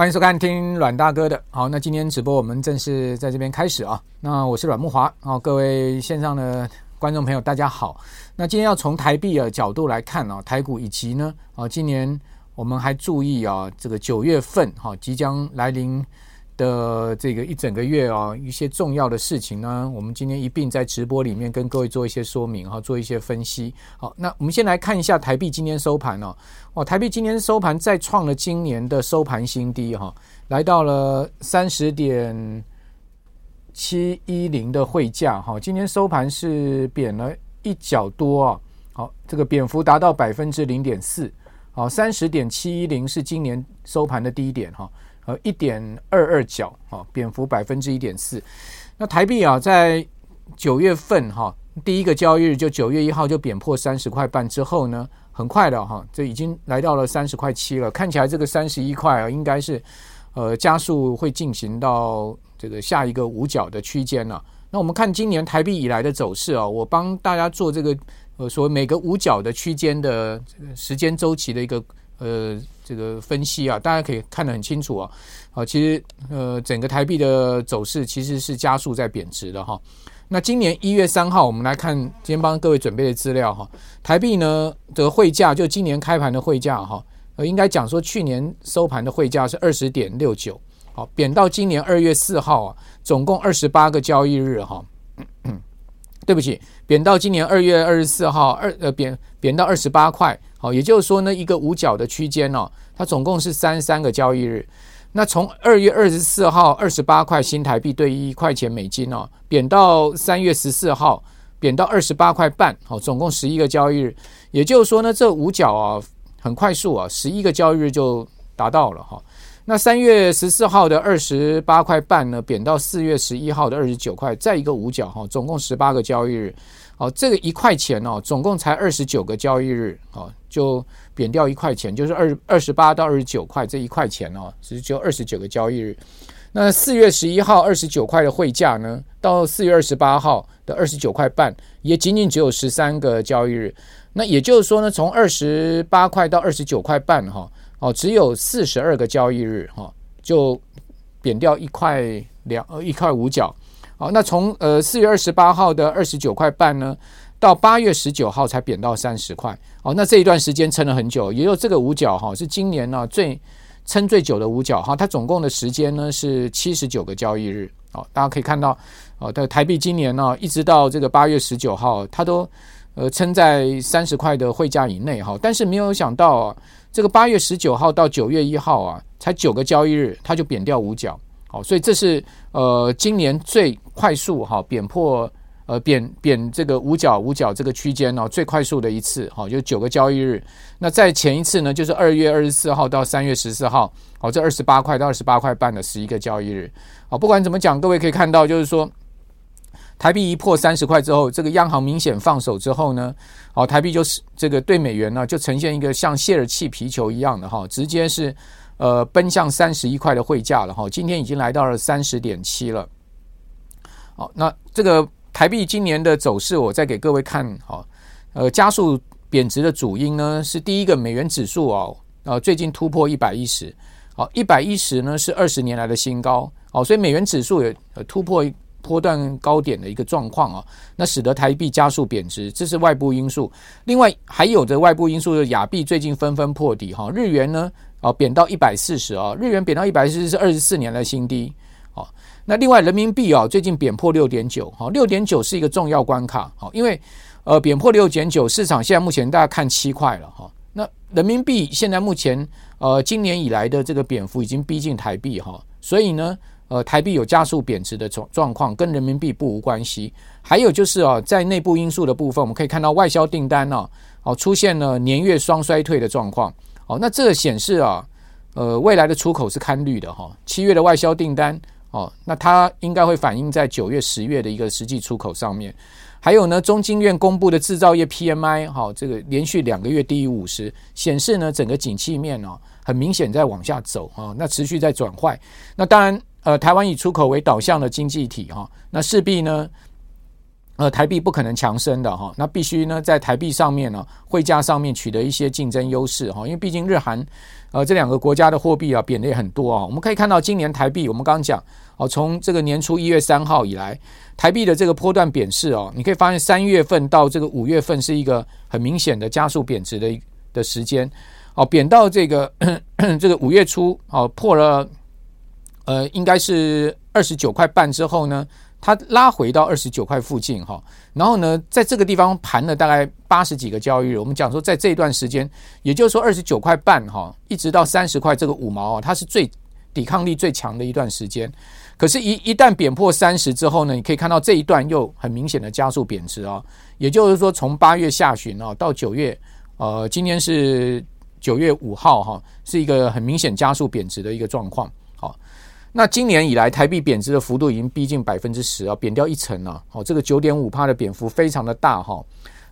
欢迎收看听阮大哥的。好，那今天直播我们正式在这边开始啊。那我是阮木华。好，各位线上的观众朋友，大家好。那今天要从台币的角度来看啊，台股以及呢啊，今年我们还注意啊，这个九月份哈即将来临。的这个一整个月啊，一些重要的事情呢，我们今天一并在直播里面跟各位做一些说明哈，做一些分析。好，那我们先来看一下台币今天收盘哦，哦，台币今天收盘再创了今年的收盘新低哈，来到了三十点七一零的汇价哈，今天收盘是贬了一角多啊，好，这个贬幅达到百分之零点四，好，三十点七一零是今年收盘的低点哈。呃，一点二二角，哈，贬幅百分之一点四。那台币啊，在九月份哈，第一个交易日就九月一号就贬破三十块半之后呢，很快的哈，这已经来到了三十块七了。看起来这个三十一块啊，应该是呃加速会进行到这个下一个五角的区间了。那我们看今年台币以来的走势啊，我帮大家做这个呃，所谓每个五角的区间的时间周期的一个呃。这个分析啊，大家可以看得很清楚啊。好，其实呃，整个台币的走势其实是加速在贬值的哈。那今年一月三号，我们来看今天帮各位准备的资料哈。台币呢的汇价，就今年开盘的汇价哈，呃，应该讲说去年收盘的汇价是二十点六九，好，贬到今年二月四号啊，总共二十八个交易日哈。对不起，贬到今年二月二十四号二呃贬贬到二十八块。好，也就是说呢，一个五角的区间哦，它总共是三三个交易日。那从二月二十四号二十八块新台币兑一块钱美金哦，贬到三月十四号贬到二十八块半，好，总共十一个交易日。也就是说呢，这五角啊很快速啊，十一个交易日就达到了哈。那三月十四号的二十八块半呢，贬到四月十一号的二十九块，再一个五角哈，总共十八个交易日。哦，这个一块钱哦，总共才二十九个交易日，哦，就贬掉一块钱，就是二二十八到二十九块这一块钱哦，其实就二十九个交易日。那四月十一号二十九块的汇价呢，到四月二十八号的二十九块半，也仅仅只有十三个交易日。那也就是说呢，从二十八块到二十九块半哈，哦，只有四十二个交易日哈，就贬掉一块两呃一块五角。好，那从呃四月二十八号的二十九块半呢，到八月十九号才贬到三十块。好，那这一段时间撑了很久，也有这个五角哈，是今年呢最撑最久的五角哈。它总共的时间呢是七十九个交易日。好，大家可以看到，哦，的台币今年呢一直到这个八月十九号，它都呃撑在三十块的汇价以内哈。但是没有想到啊，这个八月十九号到九月一号啊，才九个交易日，它就贬掉五角。好，所以这是呃今年最快速哈贬破呃贬贬这个五角五角这个区间呢最快速的一次哈，就九个交易日。那在前一次呢，就是二月二十四号到三月十四号，好，这二十八块到二十八块半的十一个交易日。好，不管怎么讲，各位可以看到，就是说台币一破三十块之后，这个央行明显放手之后呢，好，台币就是这个对美元呢就呈现一个像泄了气皮球一样的哈，直接是。呃，奔向三十一块的汇价了哈，今天已经来到了三十点七了。好，那这个台币今年的走势，我再给各位看哈。呃，加速贬值的主因呢，是第一个美元指数啊，呃，最近突破一百一十，好，一百一十呢是二十年来的新高，好，所以美元指数也突破波段高点的一个状况啊，那使得台币加速贬值，这是外部因素。另外还有的外部因素是亚币最近纷纷破底哈，日元呢。哦，贬到一百四十啊，日元贬到一百四十是二十四年的新低。好，那另外人民币啊，最近贬破六点九，好，六点九是一个重要关卡。好，因为呃，贬破六点九，市场现在目前大家看七块了哈。那人民币现在目前呃，今年以来的这个贬幅已经逼近台币哈，所以呢，呃，台币有加速贬值的状状况，跟人民币不无关系。还有就是啊，在内部因素的部分，我们可以看到外销订单呢，哦，出现了年月双衰退的状况。哦，那这个显示啊，呃，未来的出口是看绿的哈。七月的外销订单，哦，那它应该会反映在九月、十月的一个实际出口上面。还有呢，中经院公布的制造业 PMI，哈，这个连续两个月低于五十，显示呢整个景气面哦，很明显在往下走啊，那持续在转坏。那当然，呃，台湾以出口为导向的经济体哈，那势必呢，呃，台币不可能强升的哈，那必须呢在台币上面呢汇价上面取得一些竞争优势哈，因为毕竟日韩呃这两个国家的货币啊贬的也很多啊。我们可以看到今年台币，我们刚刚讲哦，从这个年初一月三号以来，台币的这个波段贬势哦，你可以发现三月份到这个五月份是一个很明显的加速贬值的的时间哦，贬到这个 这个五月初哦破了呃应该是二十九块半之后呢。它拉回到二十九块附近哈，然后呢，在这个地方盘了大概八十几个交易日。我们讲说，在这一段时间，也就是说二十九块半哈，一直到三十块这个五毛啊，它是最抵抗力最强的一段时间。可是一，一旦贬破三十之后呢，你可以看到这一段又很明显的加速贬值啊。也就是说，从八月下旬啊到九月，呃，今天是九月五号哈，是一个很明显加速贬值的一个状况。那今年以来，台币贬值的幅度已经逼近百分之十啊，贬掉一成了。好，这个九点五趴的贬幅非常的大哈。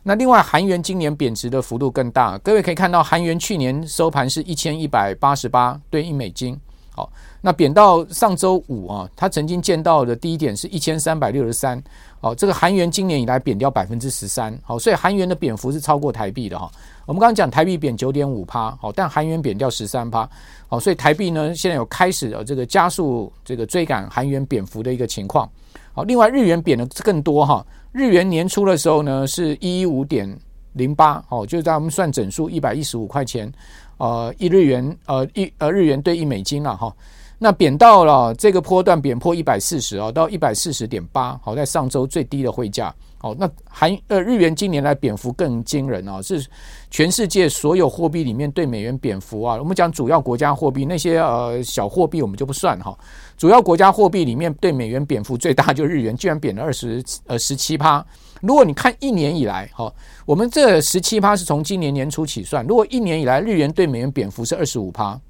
那另外，韩元今年贬值的幅度更大。各位可以看到，韩元去年收盘是一千一百八十八对一美金。好，那贬到上周五啊，它曾经见到的低点是一千三百六十三。好，这个韩元今年以来贬掉百分之十三。好，所以韩元的贬幅是超过台币的哈。我们刚刚讲台币贬九点五趴，好，但韩元贬掉十三趴，好，所以台币呢现在有开始这个加速这个追赶韩元贬幅的一个情况，好，另外日元贬的更多哈，日元年初的时候呢是一一五点零八，好，就在我们算整数一百一十五块钱，呃，一日元呃一呃日元兑一美金了哈，那贬到了这个波段贬破一百四十啊，到一百四十点八，好，在上周最低的汇价。哦，那韩呃日元今年来贬幅更惊人啊，是全世界所有货币里面对美元贬幅啊。我们讲主要国家货币，那些呃小货币我们就不算哈。主要国家货币里面对美元贬幅最大就是日元，居然贬了二十呃十七趴。如果你看一年以来哈，我们这十七趴是从今年年初起算，如果一年以来日元对美元贬幅是二十五趴，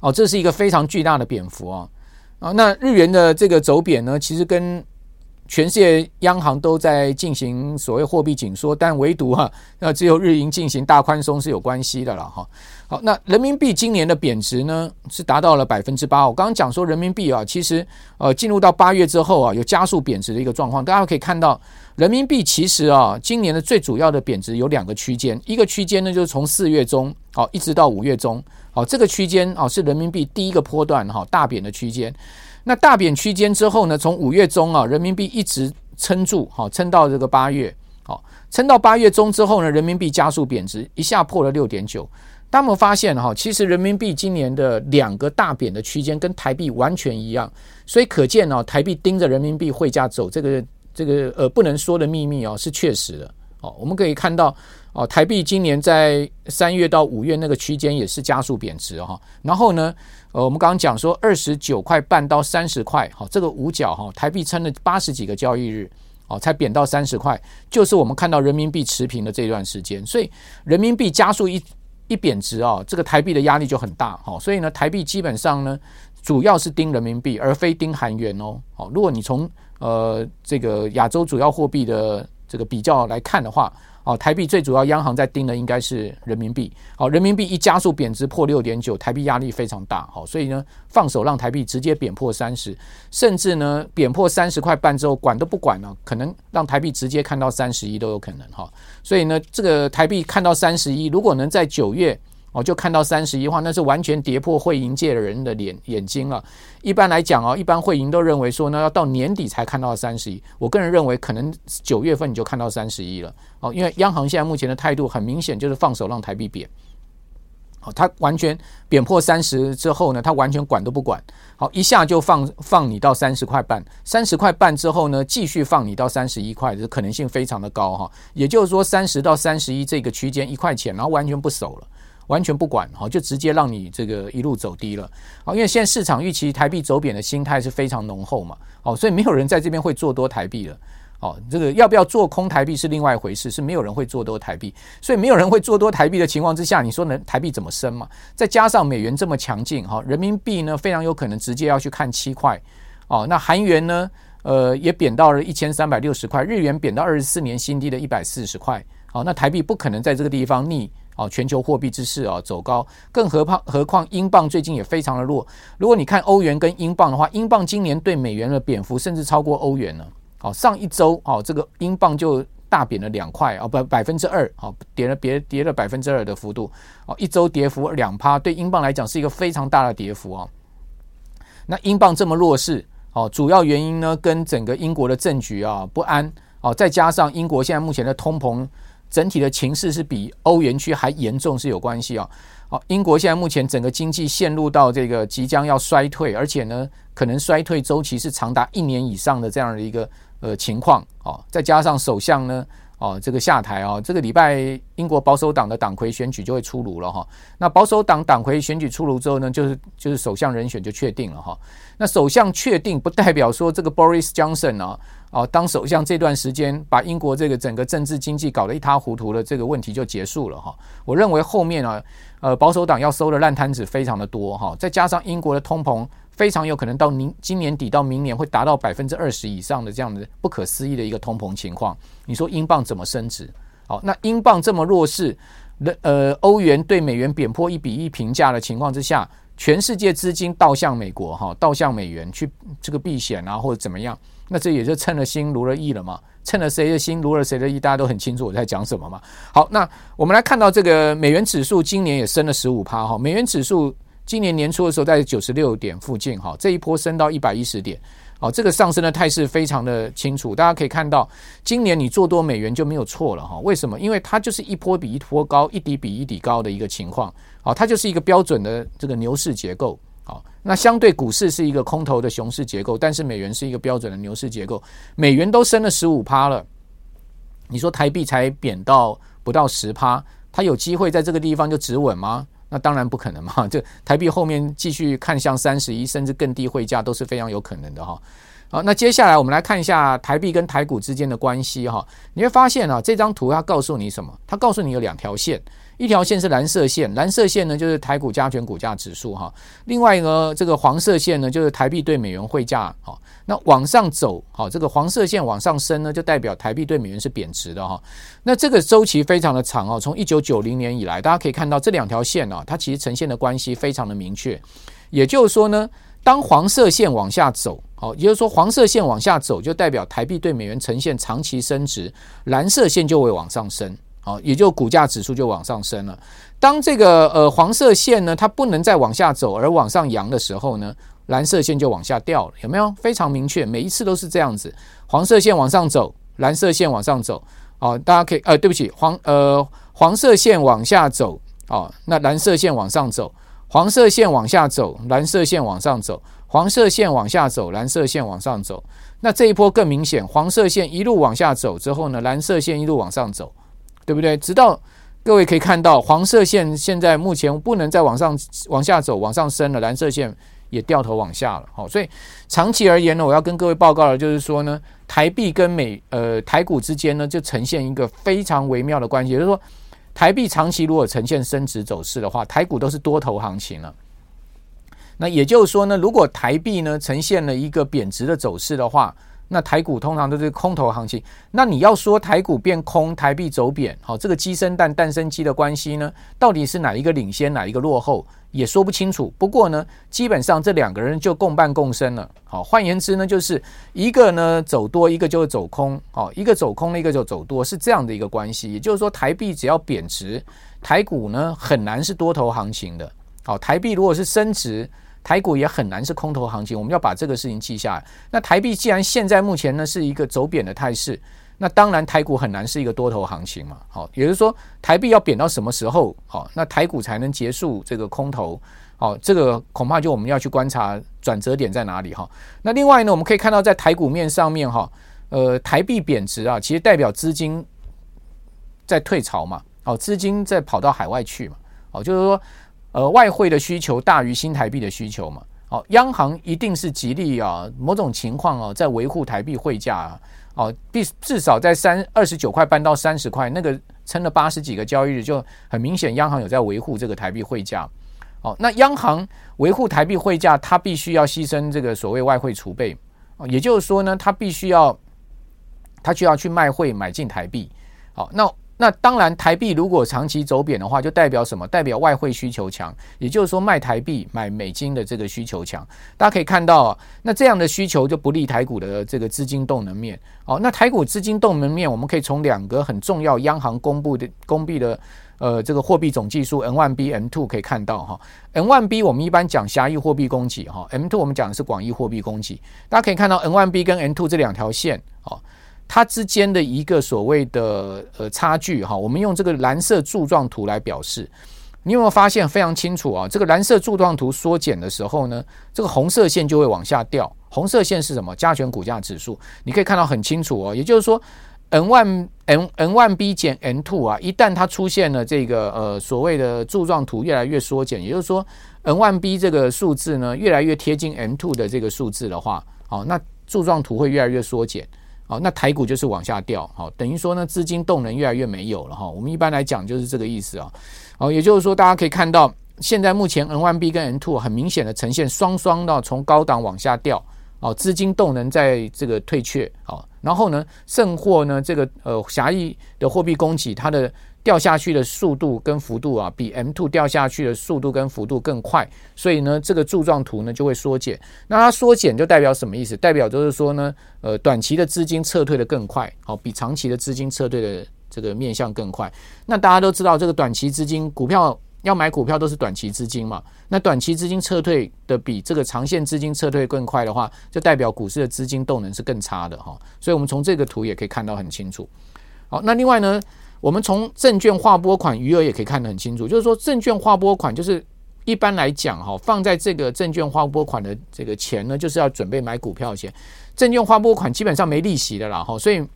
哦，这是一个非常巨大的贬幅啊啊。那日元的这个走贬呢，其实跟全世界央行都在进行所谓货币紧缩，但唯独哈，那只有日银进行大宽松是有关系的了哈。好，那人民币今年的贬值呢是达到了百分之八。我刚刚讲说人民币啊，其实呃进入到八月之后啊，有加速贬值的一个状况。大家可以看到，人民币其实啊，今年的最主要的贬值有两个区间，一个区间呢就是从四月中好一直到五月中，好这个区间啊是人民币第一个波段哈大贬的区间。那大贬区间之后呢，从五月中啊，人民币一直撑住，好撑到这个八月，好撑到八月中之后呢，人民币加速贬值，一下破了六点九。大家有没有发现哈，其实人民币今年的两个大贬的区间跟台币完全一样，所以可见呢，台币盯着人民币汇价走，这个这个呃不能说的秘密哦是确实的。哦，我们可以看到哦，台币今年在三月到五月那个区间也是加速贬值哈，然后呢。呃，我们刚刚讲说二十九块半到三十块，好，这个五角哈，台币撑了八十几个交易日，哦，才贬到三十块，就是我们看到人民币持平的这段时间，所以人民币加速一一贬值啊，这个台币的压力就很大，好，所以呢，台币基本上呢，主要是盯人民币，而非盯韩元哦，好，如果你从呃这个亚洲主要货币的这个比较来看的话。哦，台币最主要央行在盯的应该是人民币。好，人民币一加速贬值破六点九，台币压力非常大。好，所以呢，放手让台币直接贬破三十，甚至呢，贬破三十块半之后，管都不管了，可能让台币直接看到三十一都有可能哈。所以呢，这个台币看到三十一，如果能在九月。哦，就看到三十一话，那是完全跌破汇银界的人的脸眼睛了。一般来讲哦，一般汇银都认为说呢，要到年底才看到三十一。我个人认为，可能九月份你就看到三十一了。哦，因为央行现在目前的态度很明显，就是放手让台币贬。好，它完全贬破三十之后呢，它完全管都不管。好，一下就放放你到三十块半，三十块半之后呢，继续放你到三十一块，这可能性非常的高哈。也就是说，三十到三十一这个区间一块钱，然后完全不守了。完全不管，好，就直接让你这个一路走低了，好，因为现在市场预期台币走贬的心态是非常浓厚嘛，好，所以没有人在这边会做多台币了，好，这个要不要做空台币是另外一回事，是没有人会做多台币，所以没有人会做多台币的情况之下，你说能？台币怎么升嘛？再加上美元这么强劲，哈，人民币呢非常有可能直接要去看七块，哦，那韩元呢，呃，也贬到了一千三百六十块，日元贬到二十四年新低的一百四十块，好，那台币不可能在这个地方逆。哦，全球货币之势啊，走高，更何况何况英镑最近也非常的弱。如果你看欧元跟英镑的话，英镑今年对美元的贬幅甚至超过欧元了。好，上一周哦，这个英镑就大贬了两块哦，不百分之二，好，跌了别跌了百分之二的幅度，哦，一周跌幅两趴，对英镑来讲是一个非常大的跌幅啊。那英镑这么弱势，哦，主要原因呢跟整个英国的政局啊不安，哦，再加上英国现在目前的通膨整体的情势是比欧元区还严重是有关系啊。哦，英国现在目前整个经济陷入到这个即将要衰退，而且呢可能衰退周期是长达一年以上的这样的一个。呃，情况哦，再加上首相呢，哦，这个下台哦，这个礼拜英国保守党的党魁选举就会出炉了哈。那保守党党魁选举出炉之后呢，就是就是首相人选就确定了哈。那首相确定不代表说这个 Boris Johnson 啊，哦当首相这段时间把英国这个整个政治经济搞得一塌糊涂的这个问题就结束了哈。我认为后面啊，呃，保守党要收的烂摊子非常的多哈，再加上英国的通膨。非常有可能到明今年底到明年会达到百分之二十以上的这样的不可思议的一个通膨情况。你说英镑怎么升值？好，那英镑这么弱势，呃，欧元对美元贬破一比一平价的情况之下，全世界资金倒向美国哈，倒向美元去这个避险啊，或者怎么样？那这也就趁了心如了意了嘛，趁了谁的心如了谁的意，大家都很清楚我在讲什么嘛。好，那我们来看到这个美元指数今年也升了十五趴哈，美元指数。今年年初的时候，在九十六点附近，哈，这一波升到一百一十点，好，这个上升的态势非常的清楚，大家可以看到，今年你做多美元就没有错了，哈，为什么？因为它就是一波比一波高，一底比一底高的一个情况，好，它就是一个标准的这个牛市结构，那相对股市是一个空头的熊市结构，但是美元是一个标准的牛市结构，美元都升了十五趴了，你说台币才贬到不到十趴，它有机会在这个地方就止稳吗？那当然不可能嘛，这台币后面继续看向三十一甚至更低汇价都是非常有可能的哈。好，那接下来我们来看一下台币跟台股之间的关系哈。你会发现啊，这张图它告诉你什么？它告诉你有两条线。一条线是蓝色线，蓝色线呢就是台股加权股价指数哈。另外呢，这个黄色线呢就是台币对美元汇价。哈，那往上走，好，这个黄色线往上升呢，就代表台币对美元是贬值的哈。那这个周期非常的长哦，从一九九零年以来，大家可以看到这两条线啊，它其实呈现的关系非常的明确。也就是说呢，当黄色线往下走，好，也就是说黄色线往下走，就代表台币对美元呈现长期升值，蓝色线就会往上升。好，也就股价指数就往上升了。当这个呃黄色线呢，它不能再往下走而往上扬的时候呢，蓝色线就往下掉了。有没有？非常明确，每一次都是这样子。黄色线往上走，蓝色线往上走。哦，大家可以呃，对不起，黄呃黄色线往下走，哦，那蓝色线往上走。黄色线往下走，蓝色线往上走。黄色线往下走，蓝色线往上走。那这一波更明显，黄色线一路往下走之后呢，蓝色线一路往上走。对不对？直到各位可以看到，黄色线现在目前不能再往上往下走，往上升了，蓝色线也掉头往下了。好，所以长期而言呢，我要跟各位报告的就是说呢，台币跟美呃台股之间呢，就呈现一个非常微妙的关系。也就是说，台币长期如果呈现升值走势的话，台股都是多头行情了。那也就是说呢，如果台币呢呈现了一个贬值的走势的话，那台股通常都是空头行情，那你要说台股变空，台币走贬，好，这个鸡生蛋，蛋生鸡的关系呢，到底是哪一个领先，哪一个落后，也说不清楚。不过呢，基本上这两个人就共伴共生了。好，换言之呢，就是一个呢走多，一个就走空，好，一个走空，一个就走多，是这样的一个关系。也就是说，台币只要贬值，台股呢很难是多头行情的。好，台币如果是升值。台股也很难是空头行情，我们要把这个事情记下来。那台币既然现在目前呢是一个走贬的态势，那当然台股很难是一个多头行情嘛。好，也就是说台币要贬到什么时候，好，那台股才能结束这个空头？好，这个恐怕就我们要去观察转折点在哪里哈。那另外呢，我们可以看到在台股面上面哈，呃，台币贬值啊，其实代表资金在退潮嘛，哦，资金在跑到海外去嘛，哦，就是说。呃，外汇的需求大于新台币的需求嘛？哦，央行一定是极力啊，某种情况哦，在维护台币汇价啊，哦，必至少在三二十九块半到三十块那个撑了八十几个交易日，就很明显，央行有在维护这个台币汇价。哦，那央行维护台币汇价，它必须要牺牲这个所谓外汇储备，哦，也就是说呢，它必须要，它就要去卖汇买进台币。好，那那当然，台币如果长期走贬的话，就代表什么？代表外汇需求强，也就是说卖台币买美金的这个需求强。大家可以看到，那这样的需求就不利台股的这个资金动能面。哦，那台股资金动能面，我们可以从两个很重要央行公布的公币的呃这个货币总计数 M1B M2 可以看到哈。M1B 我们一般讲狭义货币供给哈，M2 我们讲的是广义货币供给。大家可以看到 M1B 跟 M2 这两条线哦。它之间的一个所谓的呃差距哈，我们用这个蓝色柱状图来表示。你有没有发现非常清楚啊？这个蓝色柱状图缩减的时候呢，这个红色线就会往下掉。红色线是什么？加权股价指数。你可以看到很清楚哦。也就是说，N one N N one B 减 N two 啊，一旦它出现了这个呃所谓的柱状图越来越缩减，也就是说 N one B 这个数字呢越来越贴近 N two 的这个数字的话，好，那柱状图会越来越缩减。好，那台股就是往下掉，好，等于说呢，资金动能越来越没有了哈。我们一般来讲就是这个意思啊。好，也就是说，大家可以看到，现在目前 N1B 跟 N2 很明显的呈现双双的从高档往下掉，哦，资金动能在这个退却，好，然后呢，剩货呢，这个呃狭义的货币供给它的。掉下去的速度跟幅度啊，比 M2 掉下去的速度跟幅度更快，所以呢，这个柱状图呢就会缩减。那它缩减就代表什么意思？代表就是说呢，呃，短期的资金撤退的更快，好，比长期的资金撤退的这个面向更快。那大家都知道，这个短期资金股票要买股票都是短期资金嘛。那短期资金撤退的比这个长线资金撤退更快的话，就代表股市的资金动能是更差的哈。所以我们从这个图也可以看到很清楚。好，那另外呢？我们从证券划拨款余额也可以看得很清楚，就是说证券划拨款就是一般来讲哈，放在这个证券划拨款的这个钱呢，就是要准备买股票钱。证券划拨款基本上没利息的啦哈，所以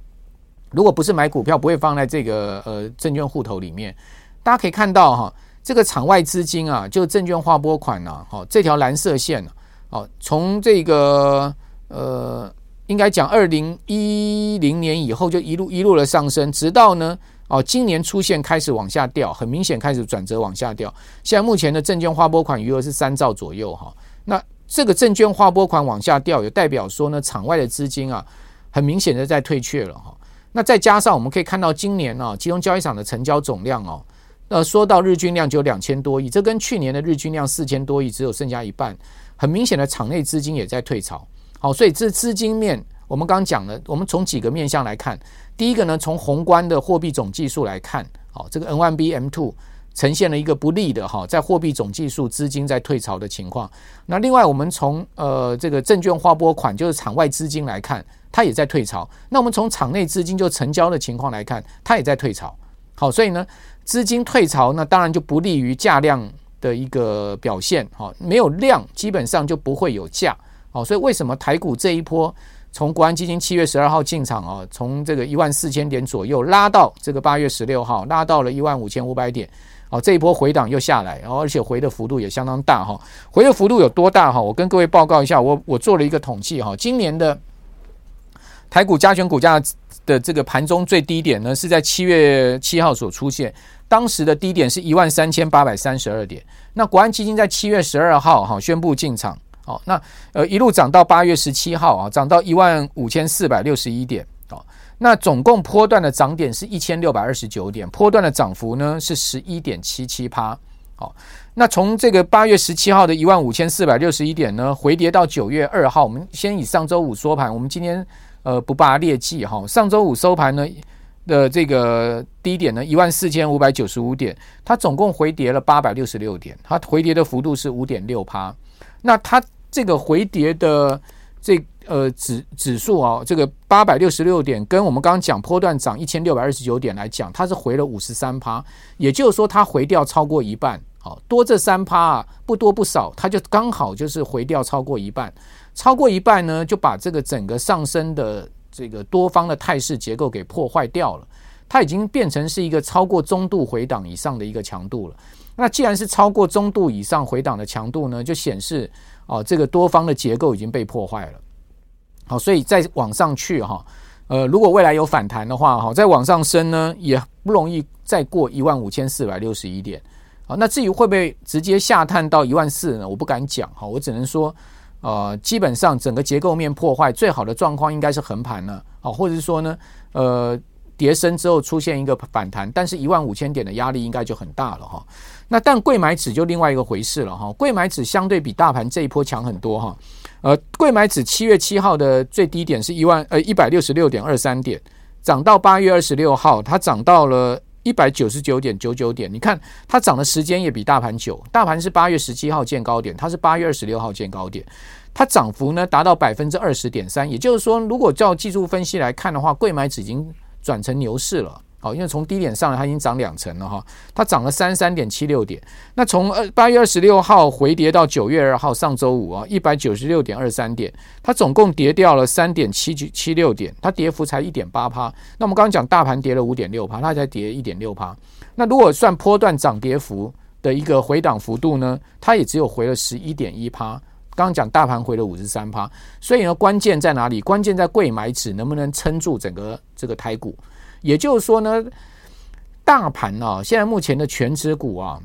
如果不是买股票，不会放在这个呃证券户头里面。大家可以看到哈，这个场外资金啊，就证券划拨款呐，哈，这条蓝色线哦，从这个呃，应该讲二零一零年以后就一路一路的上升，直到呢。哦，今年出现开始往下掉，很明显开始转折往下掉。现在目前的证券划拨款余额是三兆左右哈。那这个证券划拨款往下掉，也代表说呢，场外的资金啊，很明显的在退却了哈。那再加上我们可以看到，今年啊，集中交易场的成交总量哦，呃，说到日均量就有两千多亿，这跟去年的日均量四千多亿只有剩下一半，很明显的场内资金也在退潮。好，所以这资金面。我们刚刚讲了，我们从几个面向来看，第一个呢，从宏观的货币总计数来看，好，这个 N1B M2 呈现了一个不利的哈，在货币总计数资金在退潮的情况。那另外，我们从呃这个证券划拨款，就是场外资金来看，它也在退潮。那我们从场内资金就成交的情况来看，它也在退潮。好，所以呢，资金退潮，那当然就不利于价量的一个表现。好，没有量，基本上就不会有价。好，所以为什么台股这一波？从国安基金七月十二号进场啊，从这个一万四千点左右拉到这个八月十六号，拉到了一万五千五百点，哦，这一波回档又下来，然后而且回的幅度也相当大哈，回的幅度有多大哈？我跟各位报告一下，我我做了一个统计哈，今年的台股加权股价的这个盘中最低点呢，是在七月七号所出现，当时的低点是一万三千八百三十二点，那国安基金在七月十二号哈宣布进场。好，那呃一路涨到八月十七号啊，涨到一万五千四百六十一点。好，那总共波段的涨点是一千六百二十九点，波段的涨幅呢是十一点七七趴。好，那从这个八月十七号的一万五千四百六十一点呢，回跌到九月二号，我们先以上周五收盘，我们今天呃不把它列记哈。上周五收盘呢的这个低点呢一万四千五百九十五点，它总共回跌了八百六十六点，它回跌的幅度是五点六趴。那它这个回跌的这呃指指数啊，这个八百六十六点，跟我们刚刚讲波段涨一千六百二十九点来讲，它是回了五十三趴，也就是说它回掉超过一半，好多这三趴啊，不多不少，它就刚好就是回掉超过一半，超过一半呢，就把这个整个上升的这个多方的态势结构给破坏掉了，它已经变成是一个超过中度回档以上的一个强度了。那既然是超过中度以上回档的强度呢，就显示哦，这个多方的结构已经被破坏了。好，所以再往上去哈，呃，如果未来有反弹的话哈，再往上升呢，也不容易再过一万五千四百六十一点。好，那至于会不会直接下探到一万四呢？我不敢讲哈，我只能说，呃，基本上整个结构面破坏最好的状况应该是横盘了，好，或者是说呢，呃。跌深之后出现一个反弹，但是一万五千点的压力应该就很大了哈。那但柜买指就另外一个回事了哈，柜买指相对比大盘这一波强很多哈。呃，柜买指七月七号的最低点是一万呃一百六十六点二三点，涨到八月二十六号，它涨到了一百九十九点九九点。你看它涨的时间也比大盘久，大盘是八月十七号见高点，它是八月二十六号见高点，它涨幅呢达到百分之二十点三。也就是说，如果照技术分析来看的话，柜买指已经转成牛市了。好，因为从低点上来，它已经涨两成了哈，它涨了三三点七六点。那从二八月二十六号回跌到九月二号上周五啊，一百九十六点二三点，它总共跌掉了三点七七六点，它跌幅才一点八趴。那我们刚刚讲大盘跌了五点六趴，它才跌一点六趴。那如果算波段涨跌幅的一个回档幅度呢，它也只有回了十一点一趴。刚刚讲大盘回了五十三趴，所以呢，关键在哪里？关键在柜买指能不能撑住整个这个台股。也就是说呢，大盘啊，现在目前的权值股啊，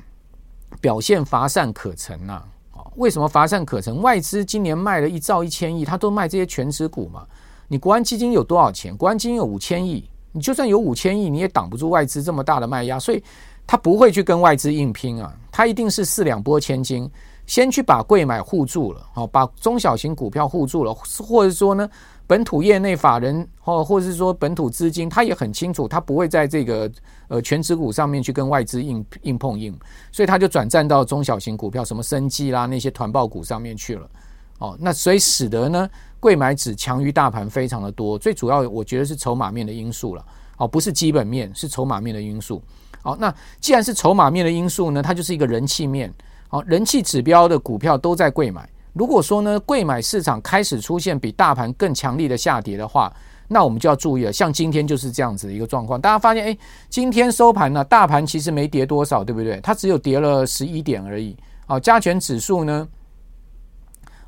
表现乏善可陈呐。啊，为什么乏善可陈？外资今年卖了一兆一千亿，他都卖这些权值股嘛。你国安基金有多少钱？国安基金有五千亿，你就算有五千亿，你也挡不住外资这么大的卖压，所以他不会去跟外资硬拼啊，他一定是四两拨千斤，先去把柜买护住了，好，把中小型股票护住了，或者说呢，本土业内法人或或者是说本土资金，他也很清楚，他不会在这个呃权值股上面去跟外资硬硬碰硬，所以他就转战到中小型股票，什么生技啦那些团报股上面去了。哦，那所以使得呢柜买指强于大盘非常的多，最主要我觉得是筹码面的因素了。哦，不是基本面，是筹码面的因素。好，那既然是筹码面的因素呢，它就是一个人气面。好，人气指标的股票都在贵买。如果说呢，贵买市场开始出现比大盘更强力的下跌的话，那我们就要注意了。像今天就是这样子的一个状况，大家发现，哎，今天收盘呢，大盘其实没跌多少，对不对？它只有跌了十一点而已。哦，加权指数呢，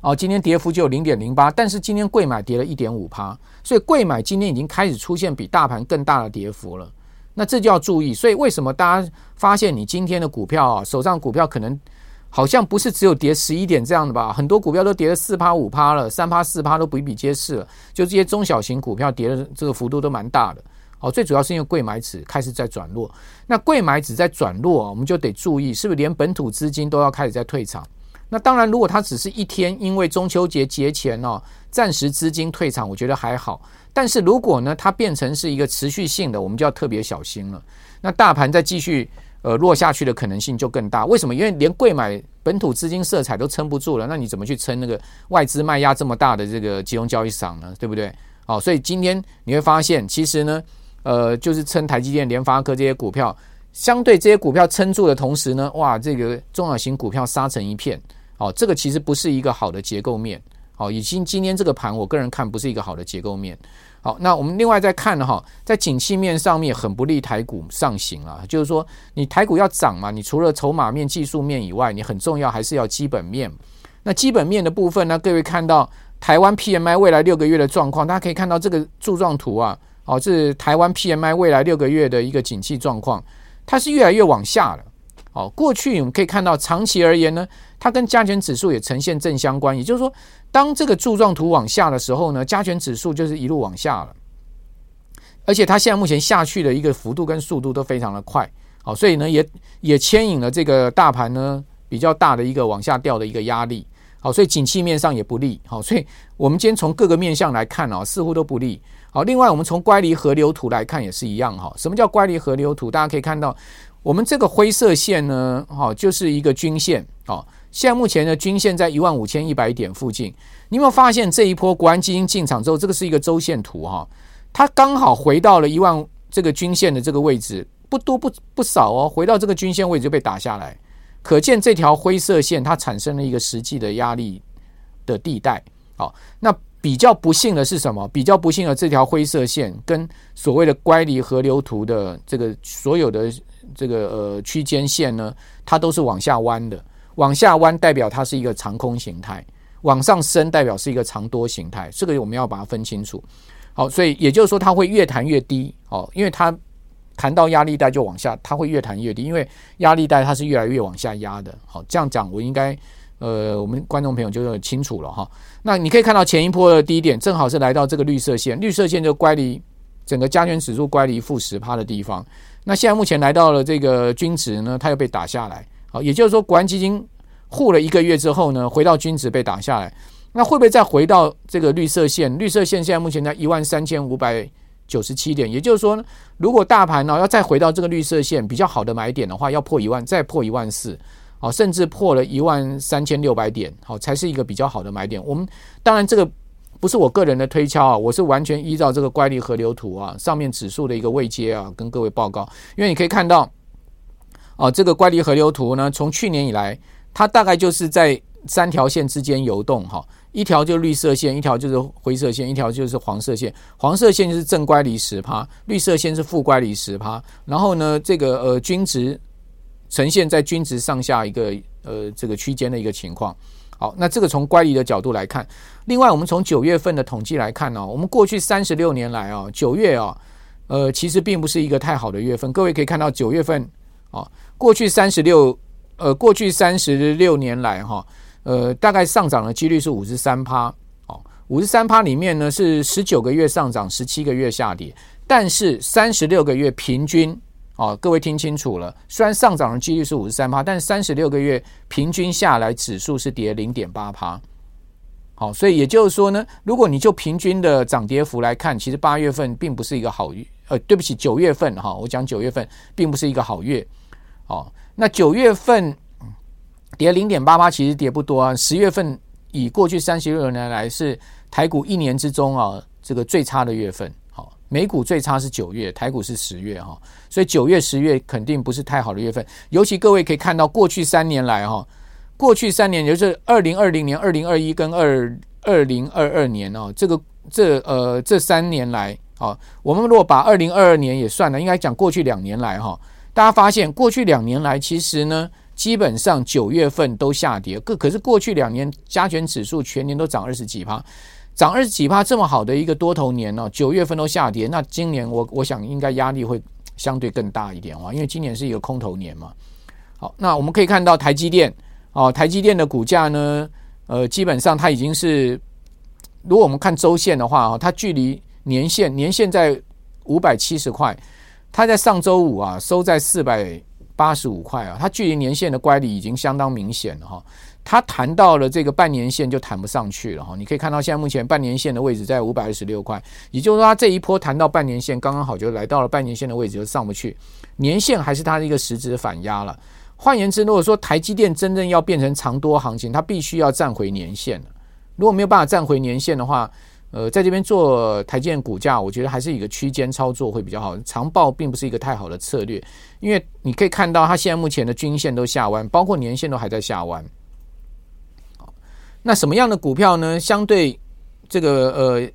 哦，今天跌幅就有零点零八，但是今天贵买跌了一点五趴，所以贵买今天已经开始出现比大盘更大的跌幅了。那这就要注意。所以为什么大家发现你今天的股票啊，手上股票可能？好像不是只有跌十一点这样的吧？很多股票都跌了四趴五趴了，三趴四趴都比比皆是了。就这些中小型股票跌的这个幅度都蛮大的。哦，最主要是因为柜买指开始在转弱。那柜买指在转弱，啊我们就得注意，是不是连本土资金都要开始在退场？那当然，如果它只是一天因为中秋节节前哦，暂时资金退场，我觉得还好。但是如果呢，它变成是一个持续性的，我们就要特别小心了。那大盘再继续。呃，落下去的可能性就更大。为什么？因为连贵买本土资金色彩都撑不住了，那你怎么去撑那个外资卖压这么大的这个集中交易场呢？对不对？好，所以今天你会发现，其实呢，呃，就是撑台积电、联发科这些股票，相对这些股票撑住的同时呢，哇，这个中小型股票杀成一片。哦，这个其实不是一个好的结构面。哦，已经今天这个盘，我个人看不是一个好的结构面。好，那我们另外再看哈，在景气面上面很不利台股上行啊，就是说你台股要涨嘛，你除了筹码面、技术面以外，你很重要还是要基本面。那基本面的部分呢，各位看到台湾 PMI 未来六个月的状况，大家可以看到这个柱状图啊，哦，这是台湾 PMI 未来六个月的一个景气状况，它是越来越往下了。哦，过去我们可以看到，长期而言呢，它跟加权指数也呈现正相关。也就是说，当这个柱状图往下的时候呢，加权指数就是一路往下了。而且它现在目前下去的一个幅度跟速度都非常的快。好，所以呢，也也牵引了这个大盘呢比较大的一个往下掉的一个压力。好，所以景气面上也不利。好，所以我们今天从各个面向来看啊，似乎都不利。好，另外我们从乖离河流图来看也是一样哈。什么叫乖离河流图？大家可以看到。我们这个灰色线呢，哈，就是一个均线，哦，现在目前的均线在一万五千一百点附近。你有没有发现这一波国安基金进场之后，这个是一个周线图哈，它刚好回到了一万这个均线的这个位置，不多不不少哦，回到这个均线位置就被打下来，可见这条灰色线它产生了一个实际的压力的地带，好，那。比较不幸的是什么？比较不幸的这条灰色线跟所谓的乖离河流图的这个所有的这个呃区间线呢，它都是往下弯的。往下弯代表它是一个长空形态，往上升代表是一个长多形态。这个我们要把它分清楚。好，所以也就是说它会越弹越低。哦，因为它弹到压力带就往下，它会越弹越低，因为压力带它是越来越往下压的。好，这样讲我应该。呃，我们观众朋友就很清楚了哈。那你可以看到前一波的低点正好是来到这个绿色线，绿色线就乖离整个加权指数乖离负十趴的地方。那现在目前来到了这个均值呢，它又被打下来。好，也就是说，国安基金护了一个月之后呢，回到均值被打下来。那会不会再回到这个绿色线？绿色线现在目前在一万三千五百九十七点。也就是说，如果大盘呢要再回到这个绿色线比较好的买点的话，要破一万，再破一万四，好，甚至破了一万三千六百点，好，才是一个比较好的买点。我们当然这个。不是我个人的推敲啊，我是完全依照这个乖离河流图啊，上面指数的一个位阶啊，跟各位报告。因为你可以看到，哦，这个乖离河流图呢，从去年以来，它大概就是在三条线之间游动哈，一条就是绿色线，一条就是灰色线，一条就是黄色线。黄色线就是正乖离十趴，绿色线是负乖离十趴。然后呢，这个呃均值呈现在均值上下一个呃这个区间的一个情况。好，那这个从乖离的角度来看，另外我们从九月份的统计来看呢、哦，我们过去三十六年来啊、哦，九月啊、哦，呃，其实并不是一个太好的月份。各位可以看到九月份啊、哦，过去三十六呃，过去三十六年来哈、呃，大概上涨的几率是五十三趴哦，五十三趴里面呢是十九个月上涨，十七个月下跌，但是三十六个月平均。哦，各位听清楚了，虽然上涨的几率是五十三趴，但是三十六个月平均下来指数是跌零点八趴。好，所以也就是说呢，如果你就平均的涨跌幅来看，其实八月份并不是一个好月，呃，对不起，九月份哈，我讲九月份并不是一个好月。哦，那九月份跌零点八八，其实跌不多啊。十月份以过去三十六年来是台股一年之中啊这个最差的月份。好美股最差是九月，台股是十月哈，所以九月、十月肯定不是太好的月份。尤其各位可以看到，过去三年来哈，过去三年也就是二零二零年、二零二一跟二二零二二年哦，这个这呃这三年来啊，我们如果把二零二二年也算了，应该讲过去两年来哈，大家发现过去两年来其实呢，基本上九月份都下跌，可可是过去两年加权指数全年都涨二十几趴。涨二十几趴，这么好的一个多头年呢，九月份都下跌，那今年我我想应该压力会相对更大一点哦，因为今年是一个空头年嘛。好，那我们可以看到台积电哦，台积电的股价呢，呃，基本上它已经是，如果我们看周线的话啊，它距离年线年线在五百七十块，它在上周五啊收在四百八十五块啊，它距离年线的乖离已经相当明显了哈。它弹到了这个半年线就弹不上去了哈，你可以看到现在目前半年线的位置在五百二十六块，也就是说它这一波弹到半年线刚刚好就来到了半年线的位置就上不去，年线还是它的一个实质反压了。换言之，如果说台积电真正要变成长多行情，它必须要站回年线。如果没有办法站回年线的话，呃，在这边做台积电股价，我觉得还是一个区间操作会比较好，长报并不是一个太好的策略，因为你可以看到它现在目前的均线都下弯，包括年线都还在下弯。那什么样的股票呢？相对这个呃，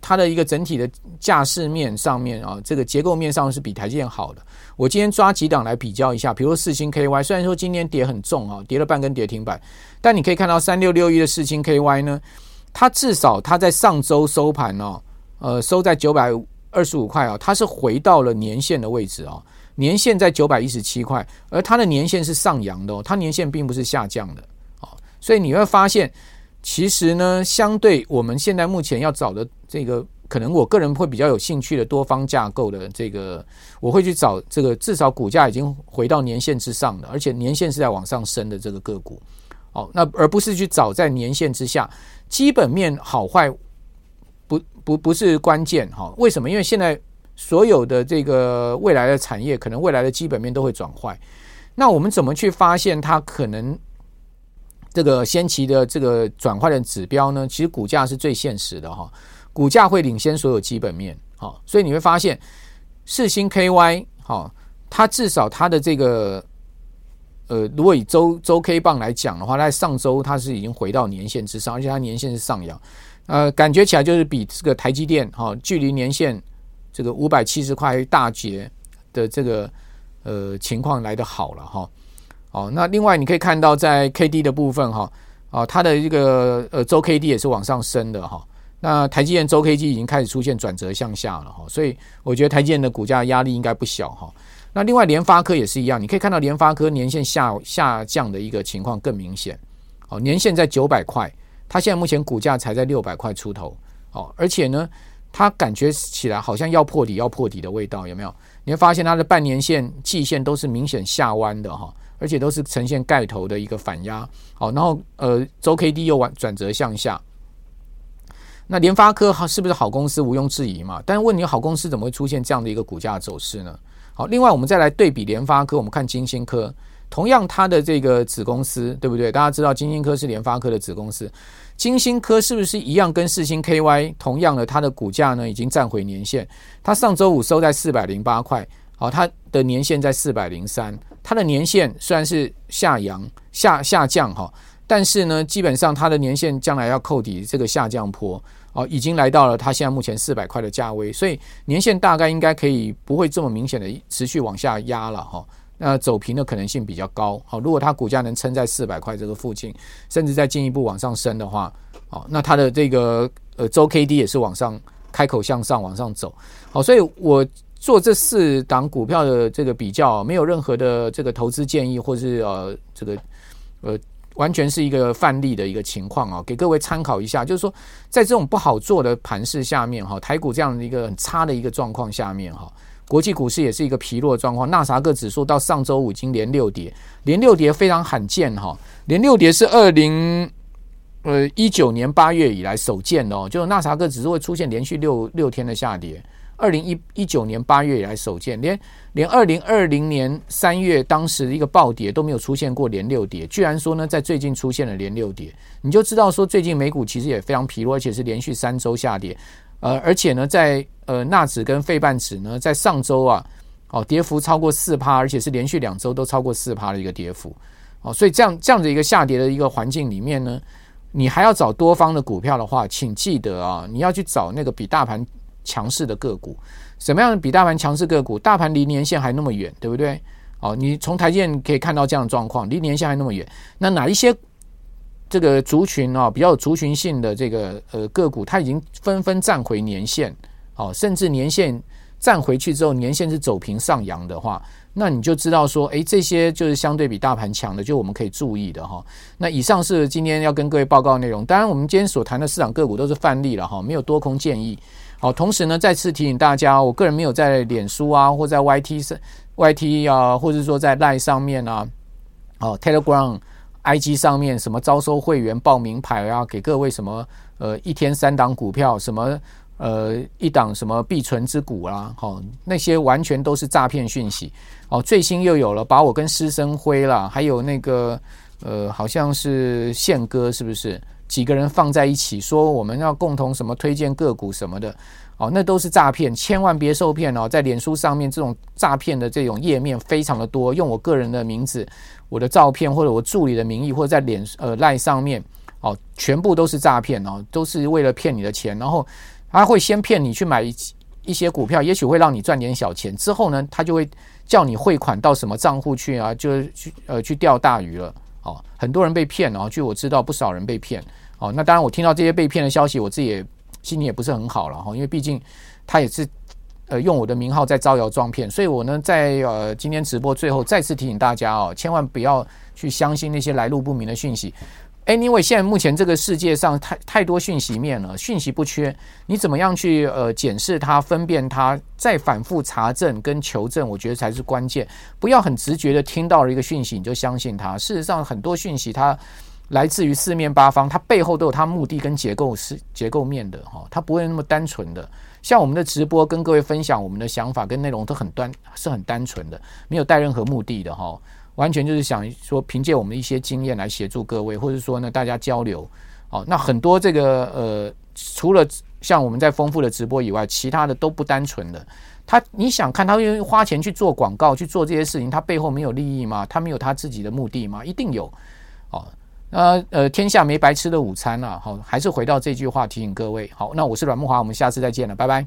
它的一个整体的架势面上面啊，这个结构面上是比台积电好的。我今天抓几档来比较一下，比如说世芯 KY，虽然说今天跌很重啊，跌了半根跌停板，但你可以看到三六六一的四星 KY 呢，它至少它在上周收盘哦，呃，收在九百二十五块啊，它是回到了年线的位置啊，年线在九百一十七块，而它的年线是上扬的哦，它年线并不是下降的哦。所以你会发现，其实呢，相对我们现在目前要找的这个，可能我个人会比较有兴趣的多方架构的这个，我会去找这个至少股价已经回到年线之上的，而且年线是在往上升的这个个股。哦，那而不是去找在年线之下，基本面好坏不不不是关键哈。为什么？因为现在所有的这个未来的产业，可能未来的基本面都会转坏。那我们怎么去发现它可能？这个先期的这个转换的指标呢，其实股价是最现实的哈，股价会领先所有基本面，好，所以你会发现四星 KY 好，它至少它的这个呃，如果以周周 K 棒来讲的话，在上周它是已经回到年线之上，而且它年线是上扬，呃，感觉起来就是比这个台积电哈，距离年线这个五百七十块大截的这个呃情况来的好了哈。哦，那另外你可以看到，在 K D 的部分哈，啊，它的一个呃周 K D 也是往上升的哈。那台积电周 K D 已经开始出现转折向下了哈，所以我觉得台积电的股价压力应该不小哈。那另外联发科也是一样，你可以看到联发科年线下下降的一个情况更明显。哦，年线在九百块，它现在目前股价才在六百块出头。哦，而且呢，它感觉起来好像要破底要破底的味道，有没有？你会发现它的半年线、季线都是明显下弯的哈，而且都是呈现盖头的一个反压。好，然后呃，周 K D 又转转折向下。那联发科是不是好公司？毋庸置疑嘛。但问你，好公司怎么会出现这样的一个股价走势呢？好，另外我们再来对比联发科，我们看金星科，同样它的这个子公司，对不对？大家知道金星科是联发科的子公司，金星科是不是一样跟四星 KY 同样的？它的股价呢已经站回年线，它上周五收在四百零八块，好，它的年线在四百零三，它的年线虽然是下扬下下降哈。但是呢，基本上它的年线将来要扣抵这个下降坡哦，已经来到了它现在目前四百块的价位，所以年线大概应该可以不会这么明显的持续往下压了哈。那走平的可能性比较高。好，如果它股价能撑在四百块这个附近，甚至再进一步往上升的话，哦，那它的这个呃周 K D 也是往上开口向上往上走。好，所以我做这四档股票的这个比较，没有任何的这个投资建议，或是呃这个呃。完全是一个范例的一个情况啊，给各位参考一下。就是说，在这种不好做的盘势下面，哈，台股这样的一个很差的一个状况下面，哈，国际股市也是一个疲弱状况。纳斯达克指数到上周五已经连六跌，连六跌非常罕见哈，连六跌是二零呃一九年八月以来首见的哦，就是纳斯达克指数会出现连续六六天的下跌。二零一一九年八月以来首见，连连二零二零年三月当时一个暴跌都没有出现过连六跌，居然说呢，在最近出现了连六跌，你就知道说最近美股其实也非常疲弱，而且是连续三周下跌，呃，而且呢，在呃纳指跟费半指呢，在上周啊，哦，跌幅超过四趴，而且是连续两周都超过四趴的一个跌幅，哦，所以这样这样的一个下跌的一个环境里面呢，你还要找多方的股票的话，请记得啊，你要去找那个比大盘。强势的个股，什么样的比大盘强势个股？大盘离年线还那么远，对不对？哦，你从台积电可以看到这样的状况，离年线还那么远。那哪一些这个族群啊，比较有族群性的这个呃个股，它已经纷纷站回年线，哦，甚至年线站回去之后，年线是走平上扬的话，那你就知道说，诶，这些就是相对比大盘强的，就我们可以注意的哈。那以上是今天要跟各位报告内容。当然，我们今天所谈的市场个股都是范例了哈，没有多空建议。好，同时呢，再次提醒大家，我个人没有在脸书啊，或在 YT 上、YT 啊，或者说在 Line 上面啊，哦，Telegram、IG 上面什么招收会员、报名牌啊，给各位什么呃一天三档股票，什么呃一档什么必存之股啦，好，那些完全都是诈骗讯息。哦，最新又有了把我跟施生辉啦，还有那个呃好像是宪哥，是不是？几个人放在一起说我们要共同什么推荐个股什么的，哦，那都是诈骗，千万别受骗哦！在脸书上面这种诈骗的这种页面非常的多，用我个人的名字、我的照片或者我助理的名义，或者在脸呃赖上面哦，全部都是诈骗哦，都是为了骗你的钱，然后他会先骗你去买一些股票，也许会让你赚点小钱，之后呢，他就会叫你汇款到什么账户去啊，就去呃去钓大鱼了。哦，很多人被骗哦，据我知道，不少人被骗。哦，那当然，我听到这些被骗的消息，我自己也心里也不是很好了哈，因为毕竟他也是呃用我的名号在招摇撞骗，所以我呢在呃今天直播最后再次提醒大家哦，千万不要去相信那些来路不明的讯息。Anyway，现在目前这个世界上太太多讯息面了，讯息不缺，你怎么样去呃检视它、分辨它，再反复查证跟求证，我觉得才是关键。不要很直觉的听到了一个讯息你就相信它。事实上，很多讯息它来自于四面八方，它背后都有它目的跟结构是结构面的哈，它不会那么单纯的。像我们的直播跟各位分享我们的想法跟内容都很单是很单纯的，没有带任何目的的哈。完全就是想说，凭借我们一些经验来协助各位，或者说呢，大家交流。哦，那很多这个呃，除了像我们在丰富的直播以外，其他的都不单纯的。他你想看，他愿意花钱去做广告，去做这些事情，他背后没有利益吗？他没有他自己的目的吗？一定有。哦，那呃，天下没白吃的午餐啊。好，还是回到这句话提醒各位。好，那我是阮木华，我们下次再见了，拜拜。